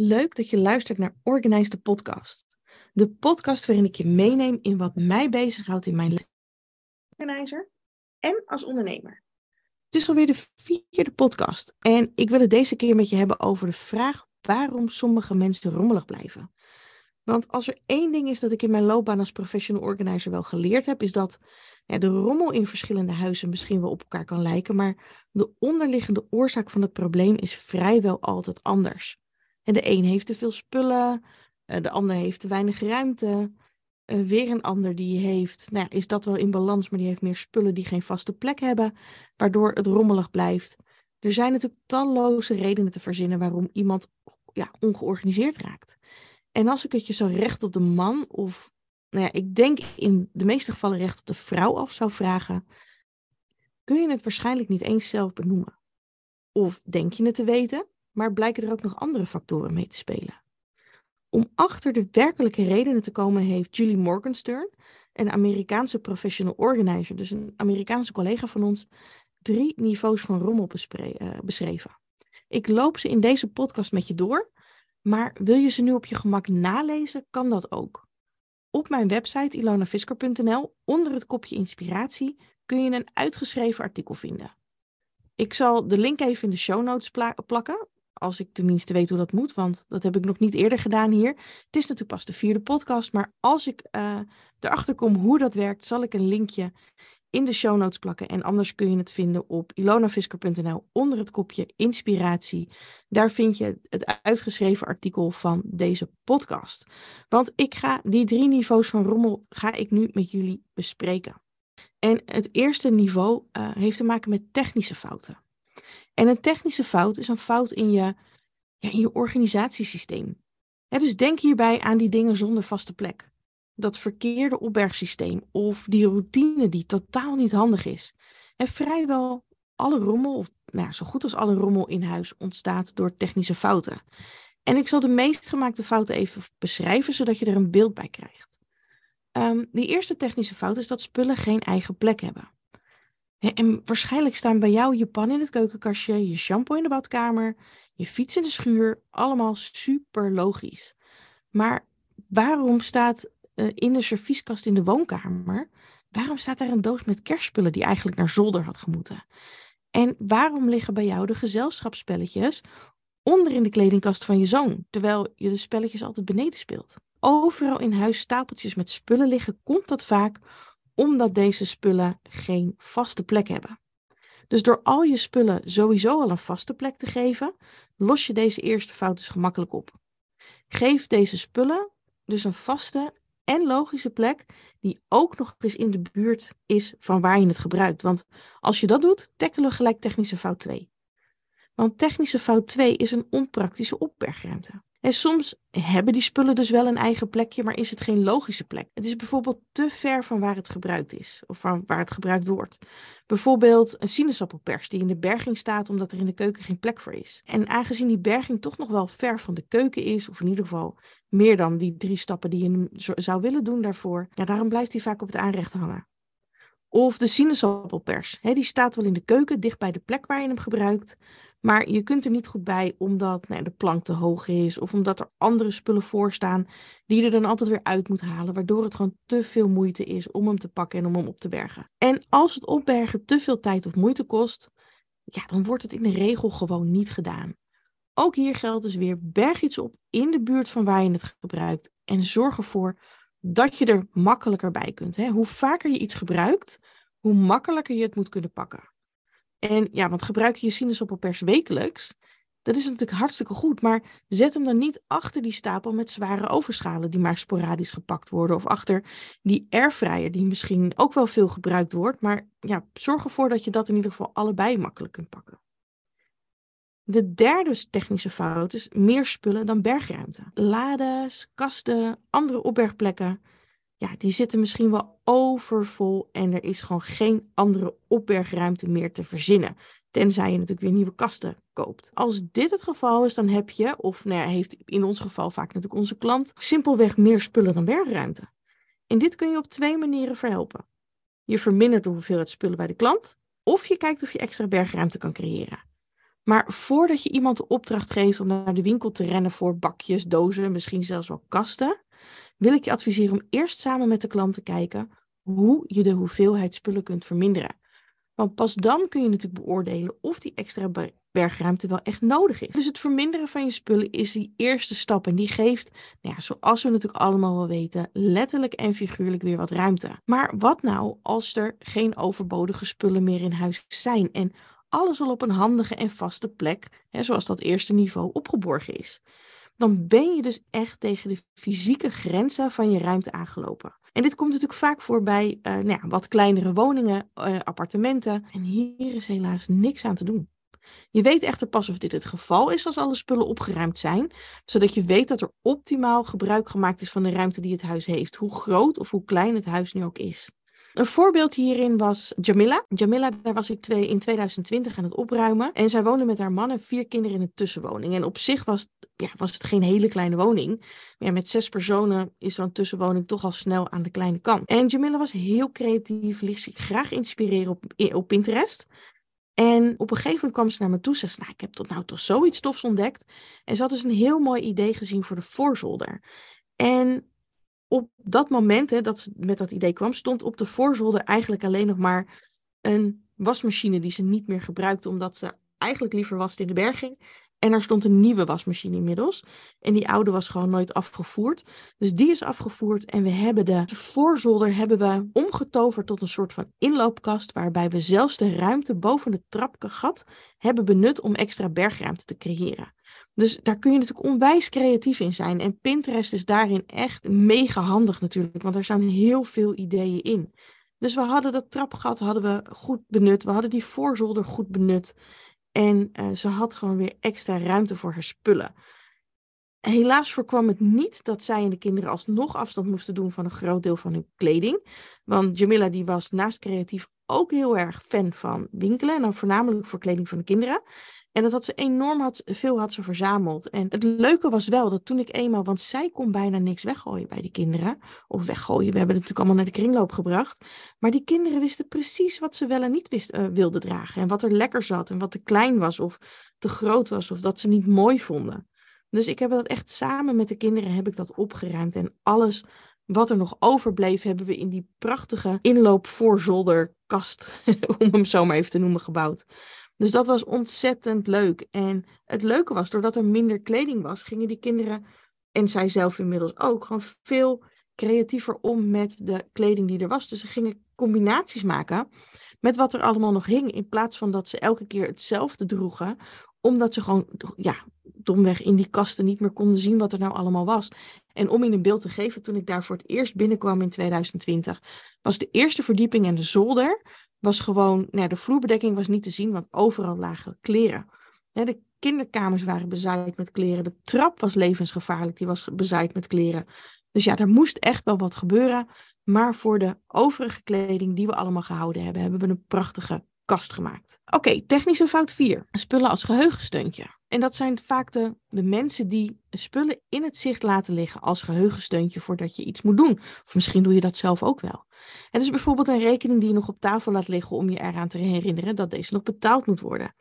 Leuk dat je luistert naar Organize de Podcast. De podcast waarin ik je meeneem in wat mij bezighoudt in mijn. Organizer en als ondernemer. Het is alweer de vierde podcast en ik wil het deze keer met je hebben over de vraag waarom sommige mensen rommelig blijven. Want als er één ding is dat ik in mijn loopbaan als professional organizer wel geleerd heb, is dat ja, de rommel in verschillende huizen misschien wel op elkaar kan lijken, maar de onderliggende oorzaak van het probleem is vrijwel altijd anders. En de een heeft te veel spullen, eh, de ander heeft te weinig ruimte. Uh, weer een ander die heeft, nou ja, is dat wel in balans, maar die heeft meer spullen die geen vaste plek hebben, waardoor het rommelig blijft. Er zijn natuurlijk talloze redenen te verzinnen waarom iemand ja, ongeorganiseerd raakt. En als ik het je zo recht op de man, of nou ja, ik denk in de meeste gevallen recht op de vrouw af zou vragen, kun je het waarschijnlijk niet eens zelf benoemen. Of denk je het te weten, maar blijken er ook nog andere factoren mee te spelen. Om achter de werkelijke redenen te komen heeft Julie Morgenstern, een Amerikaanse professional organizer, dus een Amerikaanse collega van ons, drie niveaus van rommel uh, beschreven. Ik loop ze in deze podcast met je door, maar wil je ze nu op je gemak nalezen, kan dat ook. Op mijn website ilonafisker.nl, onder het kopje inspiratie, kun je een uitgeschreven artikel vinden. Ik zal de link even in de show notes plakken, als ik tenminste weet hoe dat moet, want dat heb ik nog niet eerder gedaan hier. Het is natuurlijk pas de vierde podcast, maar als ik uh, erachter kom hoe dat werkt, zal ik een linkje in de show notes plakken. En anders kun je het vinden op ilonafisker.nl onder het kopje inspiratie. Daar vind je het uitgeschreven artikel van deze podcast. Want ik ga die drie niveaus van rommel ga ik nu met jullie bespreken. En het eerste niveau uh, heeft te maken met technische fouten. En een technische fout is een fout in je, ja, in je organisatiesysteem. dus denk hierbij aan die dingen zonder vaste plek. Dat verkeerde opbergsysteem of die routine die totaal niet handig is. En vrijwel alle rommel, of nou, zo goed als alle rommel in huis, ontstaat door technische fouten. En ik zal de meest gemaakte fouten even beschrijven, zodat je er een beeld bij krijgt. Um, die eerste technische fout is dat spullen geen eigen plek hebben. En waarschijnlijk staan bij jou je pan in het keukenkastje, je shampoo in de badkamer, je fiets in de schuur, allemaal super logisch. Maar waarom staat uh, in de servieskast in de woonkamer, waarom staat daar een doos met kerstspullen die eigenlijk naar zolder had gemoeten? En waarom liggen bij jou de gezelschapsspelletjes onder in de kledingkast van je zoon, terwijl je de spelletjes altijd beneden speelt? Overal in huis stapeltjes met spullen liggen, komt dat vaak omdat deze spullen geen vaste plek hebben. Dus door al je spullen sowieso al een vaste plek te geven, los je deze eerste fout dus gemakkelijk op. Geef deze spullen dus een vaste en logische plek die ook nog eens in de buurt is van waar je het gebruikt. Want als je dat doet, tackelen we gelijk technische fout 2. Want technische fout 2 is een onpraktische opbergruimte. En soms hebben die spullen dus wel een eigen plekje, maar is het geen logische plek. Het is bijvoorbeeld te ver van waar het gebruikt is, of van waar het gebruikt wordt. Bijvoorbeeld een sinaasappelpers die in de berging staat omdat er in de keuken geen plek voor is. En aangezien die berging toch nog wel ver van de keuken is, of in ieder geval meer dan die drie stappen die je zou willen doen daarvoor, ja, daarom blijft die vaak op het aanrecht hangen. Of de sinaasappelpers. die staat wel in de keuken, dicht bij de plek waar je hem gebruikt. Maar je kunt er niet goed bij omdat nou, de plank te hoog is. Of omdat er andere spullen voor staan die je er dan altijd weer uit moet halen. Waardoor het gewoon te veel moeite is om hem te pakken en om hem op te bergen. En als het opbergen te veel tijd of moeite kost, ja, dan wordt het in de regel gewoon niet gedaan. Ook hier geldt dus weer, berg iets op in de buurt van waar je het gebruikt. En zorg ervoor dat je er makkelijker bij kunt. Hè? Hoe vaker je iets gebruikt, hoe makkelijker je het moet kunnen pakken. En ja, want gebruik je je sinaasappelpers wekelijks, dat is natuurlijk hartstikke goed, maar zet hem dan niet achter die stapel met zware overschalen die maar sporadisch gepakt worden. Of achter die airfryer die misschien ook wel veel gebruikt wordt, maar ja, zorg ervoor dat je dat in ieder geval allebei makkelijk kunt pakken. De derde technische fout is meer spullen dan bergruimte. Lades, kasten, andere opbergplekken. Ja, die zitten misschien wel overvol en er is gewoon geen andere opbergruimte meer te verzinnen. Tenzij je natuurlijk weer nieuwe kasten koopt. Als dit het geval is, dan heb je, of nou ja, heeft in ons geval vaak natuurlijk onze klant, simpelweg meer spullen dan bergruimte. En dit kun je op twee manieren verhelpen. Je vermindert de hoeveelheid spullen bij de klant, of je kijkt of je extra bergruimte kan creëren. Maar voordat je iemand de opdracht geeft om naar de winkel te rennen voor bakjes, dozen, misschien zelfs wel kasten, wil ik je adviseren om eerst samen met de klant te kijken hoe je de hoeveelheid spullen kunt verminderen. Want pas dan kun je natuurlijk beoordelen of die extra bergruimte wel echt nodig is. Dus het verminderen van je spullen is die eerste stap. En die geeft, nou ja, zoals we natuurlijk allemaal wel weten, letterlijk en figuurlijk weer wat ruimte. Maar wat nou als er geen overbodige spullen meer in huis zijn en alles al op een handige en vaste plek, hè, zoals dat eerste niveau, opgeborgen is? Dan ben je dus echt tegen de fysieke grenzen van je ruimte aangelopen. En dit komt natuurlijk vaak voor bij uh, nou ja, wat kleinere woningen, uh, appartementen. En hier is helaas niks aan te doen. Je weet echter pas of dit het geval is als alle spullen opgeruimd zijn, zodat je weet dat er optimaal gebruik gemaakt is van de ruimte die het huis heeft, hoe groot of hoe klein het huis nu ook is. Een voorbeeld hierin was Jamila. Jamila, daar was ik twee, in 2020 aan het opruimen. En zij woonde met haar man en vier kinderen in een tussenwoning. En op zich was, ja, was het geen hele kleine woning. Maar met zes personen is zo'n tussenwoning toch al snel aan de kleine kant. En Jamila was heel creatief, liet zich graag inspireren op, op Pinterest. En op een gegeven moment kwam ze naar me toe zei, nou, ik heb tot nou toch zoiets tofs ontdekt. En ze had dus een heel mooi idee gezien voor de voorzolder. En op dat moment hè, dat ze met dat idee kwam, stond op de voorzolder eigenlijk alleen nog maar een wasmachine die ze niet meer gebruikte, omdat ze eigenlijk liever was in de berging. En er stond een nieuwe wasmachine inmiddels. En die oude was gewoon nooit afgevoerd. Dus die is afgevoerd. En we hebben de voorzolder hebben we omgetoverd tot een soort van inloopkast. Waarbij we zelfs de ruimte boven het trapgat hebben benut om extra bergruimte te creëren. Dus daar kun je natuurlijk onwijs creatief in zijn. En Pinterest is daarin echt mega handig natuurlijk. Want er staan heel veel ideeën in. Dus we hadden dat trapgat hadden we goed benut. We hadden die voorzolder goed benut. En uh, ze had gewoon weer extra ruimte voor haar spullen. Helaas voorkwam het niet dat zij en de kinderen alsnog afstand moesten doen van een groot deel van hun kleding. Want Jamila die was naast creatief ook heel erg fan van winkelen. En dan voornamelijk voor kleding van de kinderen. En dat had ze enorm had, veel had ze verzameld. En het leuke was wel dat toen ik eenmaal, want zij kon bijna niks weggooien bij die kinderen. Of weggooien, we hebben het natuurlijk allemaal naar de kringloop gebracht. Maar die kinderen wisten precies wat ze wel en niet wist, uh, wilden dragen. En wat er lekker zat en wat te klein was of te groot was of dat ze niet mooi vonden. Dus ik heb dat echt samen met de kinderen heb ik dat opgeruimd. En alles wat er nog overbleef, hebben we in die prachtige inloopvoorzolderkast, om hem zo maar even te noemen, gebouwd. Dus dat was ontzettend leuk. En het leuke was, doordat er minder kleding was, gingen die kinderen, en zij zelf inmiddels ook, gewoon veel creatiever om met de kleding die er was. Dus ze gingen combinaties maken met wat er allemaal nog hing, in plaats van dat ze elke keer hetzelfde droegen, omdat ze gewoon, ja, domweg in die kasten niet meer konden zien wat er nou allemaal was. En om in een beeld te geven, toen ik daar voor het eerst binnenkwam in 2020, was de eerste verdieping en de zolder was gewoon, nou, de vloerbedekking was niet te zien, want overal lagen kleren. de kinderkamers waren bezaaid met kleren. De trap was levensgevaarlijk, die was bezaaid met kleren. Dus ja, er moest echt wel wat gebeuren. Maar voor de overige kleding die we allemaal gehouden hebben, hebben we een prachtige kast gemaakt. Oké, technische fout 4. Spullen als geheugensteuntje. En dat zijn vaak de, de mensen die spullen in het zicht laten liggen als geheugensteuntje voordat je iets moet doen. Of misschien doe je dat zelf ook wel. Het is bijvoorbeeld een rekening die je nog op tafel laat liggen om je eraan te herinneren dat deze nog betaald moet worden.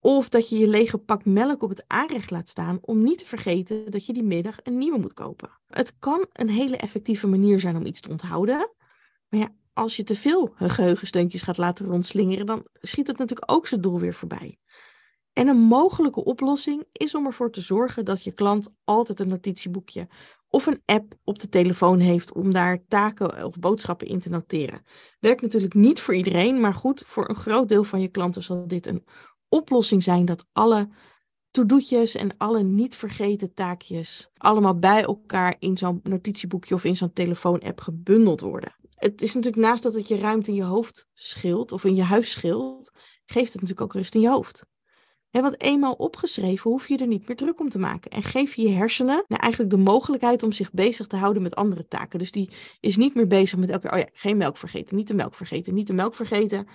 Of dat je je lege pak melk op het aanrecht laat staan om niet te vergeten dat je die middag een nieuwe moet kopen. Het kan een hele effectieve manier zijn om iets te onthouden. Maar ja, als je te veel geheugensteuntjes gaat laten rondslingeren, dan schiet het natuurlijk ook zijn doel weer voorbij. En een mogelijke oplossing is om ervoor te zorgen dat je klant altijd een notitieboekje of een app op de telefoon heeft om daar taken of boodschappen in te noteren. Werkt natuurlijk niet voor iedereen, maar goed, voor een groot deel van je klanten zal dit een oplossing zijn dat alle to-do'tjes en alle niet vergeten taakjes allemaal bij elkaar in zo'n notitieboekje of in zo'n telefoon-app gebundeld worden. Het is natuurlijk naast dat het je ruimte in je hoofd scheelt of in je huis scheelt, geeft het natuurlijk ook rust in je hoofd. Want eenmaal opgeschreven hoef je er niet meer druk om te maken. En geef je hersenen nou eigenlijk de mogelijkheid om zich bezig te houden met andere taken. Dus die is niet meer bezig met elke keer, oh ja, geen melk vergeten, niet de melk vergeten, niet de melk vergeten.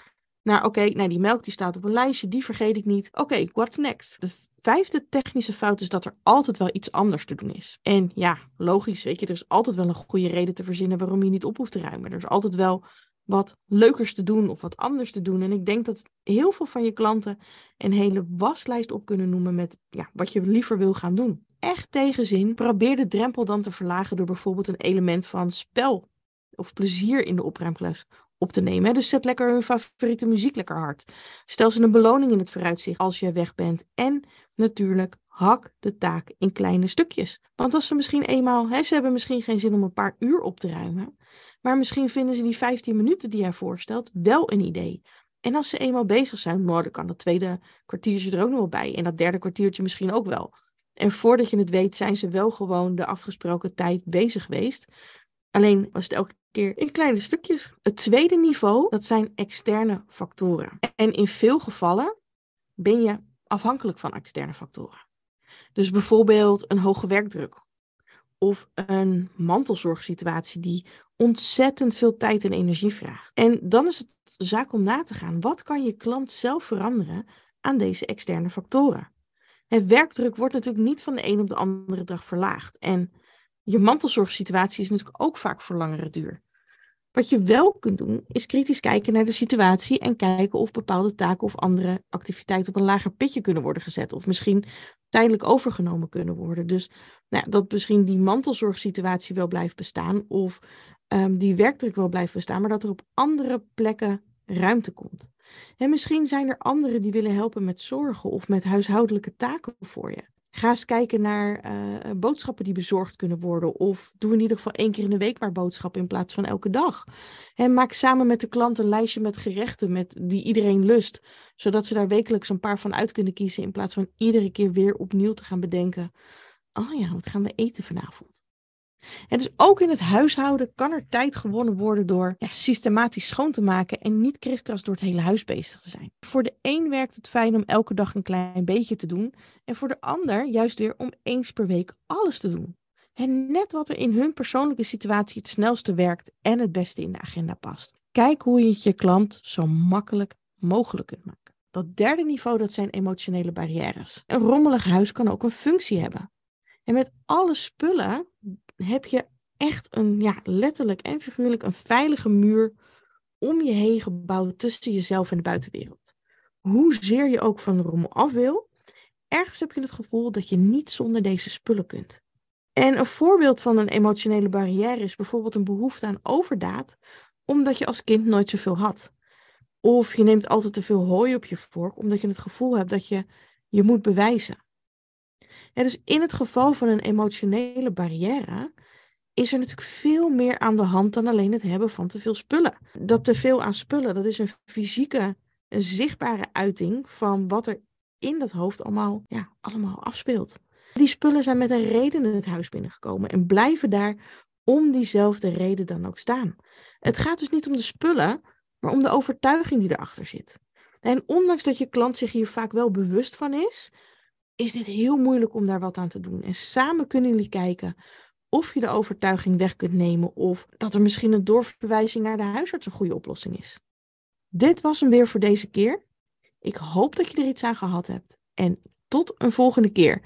Nou oké, nou die melk die staat op een lijstje, die vergeet ik niet. Oké, what's next? De vijfde technische fout is dat er altijd wel iets anders te doen is. En ja, logisch, weet je, er is altijd wel een goede reden te verzinnen waarom je niet op hoeft te ruimen. Er is altijd wel wat leukers te doen of wat anders te doen. En ik denk dat heel veel van je klanten een hele waslijst op kunnen noemen met ja, wat je liever wil gaan doen. Echt tegenzin, probeer de drempel dan te verlagen door bijvoorbeeld een element van spel of plezier in de opruimklas op te nemen. Dus zet lekker hun favoriete muziek lekker hard. Stel ze een beloning in het vooruitzicht als je weg bent. En natuurlijk hak de taak in kleine stukjes. Want als ze misschien eenmaal, hè, ze hebben misschien geen zin om een paar uur op te ruimen. Maar misschien vinden ze die 15 minuten die jij voorstelt wel een idee. En als ze eenmaal bezig zijn, dan kan dat tweede kwartiertje er ook nog wel bij. En dat derde kwartiertje misschien ook wel. En voordat je het weet, zijn ze wel gewoon de afgesproken tijd bezig geweest. Alleen was het elke in kleine stukjes. Het tweede niveau, dat zijn externe factoren. En in veel gevallen ben je afhankelijk van externe factoren. Dus bijvoorbeeld een hoge werkdruk. Of een mantelzorgsituatie die ontzettend veel tijd en energie vraagt. En dan is het zaak om na te gaan. Wat kan je klant zelf veranderen aan deze externe factoren? Het werkdruk wordt natuurlijk niet van de een op de andere dag verlaagd. En je mantelzorgsituatie is natuurlijk ook vaak voor langere duur. Wat je wel kunt doen, is kritisch kijken naar de situatie en kijken of bepaalde taken of andere activiteiten op een lager pitje kunnen worden gezet. Of misschien tijdelijk overgenomen kunnen worden. Dus nou, dat misschien die mantelzorgsituatie wel blijft bestaan of um, die werkdruk wel blijft bestaan, maar dat er op andere plekken ruimte komt. En misschien zijn er anderen die willen helpen met zorgen of met huishoudelijke taken voor je. Ga eens kijken naar uh, boodschappen die bezorgd kunnen worden. Of doe in ieder geval één keer in de week maar boodschappen in plaats van elke dag. En maak samen met de klant een lijstje met gerechten met, die iedereen lust. Zodat ze daar wekelijks een paar van uit kunnen kiezen. In plaats van iedere keer weer opnieuw te gaan bedenken. Oh ja, wat gaan we eten vanavond? En dus ook in het huishouden kan er tijd gewonnen worden door ja, systematisch schoon te maken en niet kriskras door het hele huis bezig te zijn. Voor de een werkt het fijn om elke dag een klein beetje te doen en voor de ander juist weer om eens per week alles te doen. En net wat er in hun persoonlijke situatie het snelste werkt en het beste in de agenda past. Kijk hoe je het je klant zo makkelijk mogelijk kunt maken. Dat derde niveau, dat zijn emotionele barrières. Een rommelig huis kan ook een functie hebben. En met alle spullen heb je echt een, ja, letterlijk en figuurlijk een veilige muur om je heen gebouwd tussen jezelf en de buitenwereld. Hoezeer je ook van de rommel af wil, ergens heb je het gevoel dat je niet zonder deze spullen kunt. En een voorbeeld van een emotionele barrière is bijvoorbeeld een behoefte aan overdaad, omdat je als kind nooit zoveel had. Of je neemt altijd te veel hooi op je vork, omdat je het gevoel hebt dat je je moet bewijzen. Dus in het geval van een emotionele barrière is er natuurlijk veel meer aan de hand dan alleen het hebben van te veel spullen. Dat te veel aan spullen, dat is een fysieke, een zichtbare uiting van wat er in dat hoofd allemaal, ja, allemaal afspeelt. Die spullen zijn met een reden in het huis binnengekomen en blijven daar om diezelfde reden dan ook staan. Het gaat dus niet om de spullen, maar om de overtuiging die erachter zit. En ondanks dat je klant zich hier vaak wel bewust van is, is dit heel moeilijk om daar wat aan te doen. En samen kunnen jullie kijken of je de overtuiging weg kunt nemen of dat er misschien een doorverwijzing naar de huisarts een goede oplossing is. Dit was hem weer voor deze keer. Ik hoop dat je er iets aan gehad hebt. En tot een volgende keer.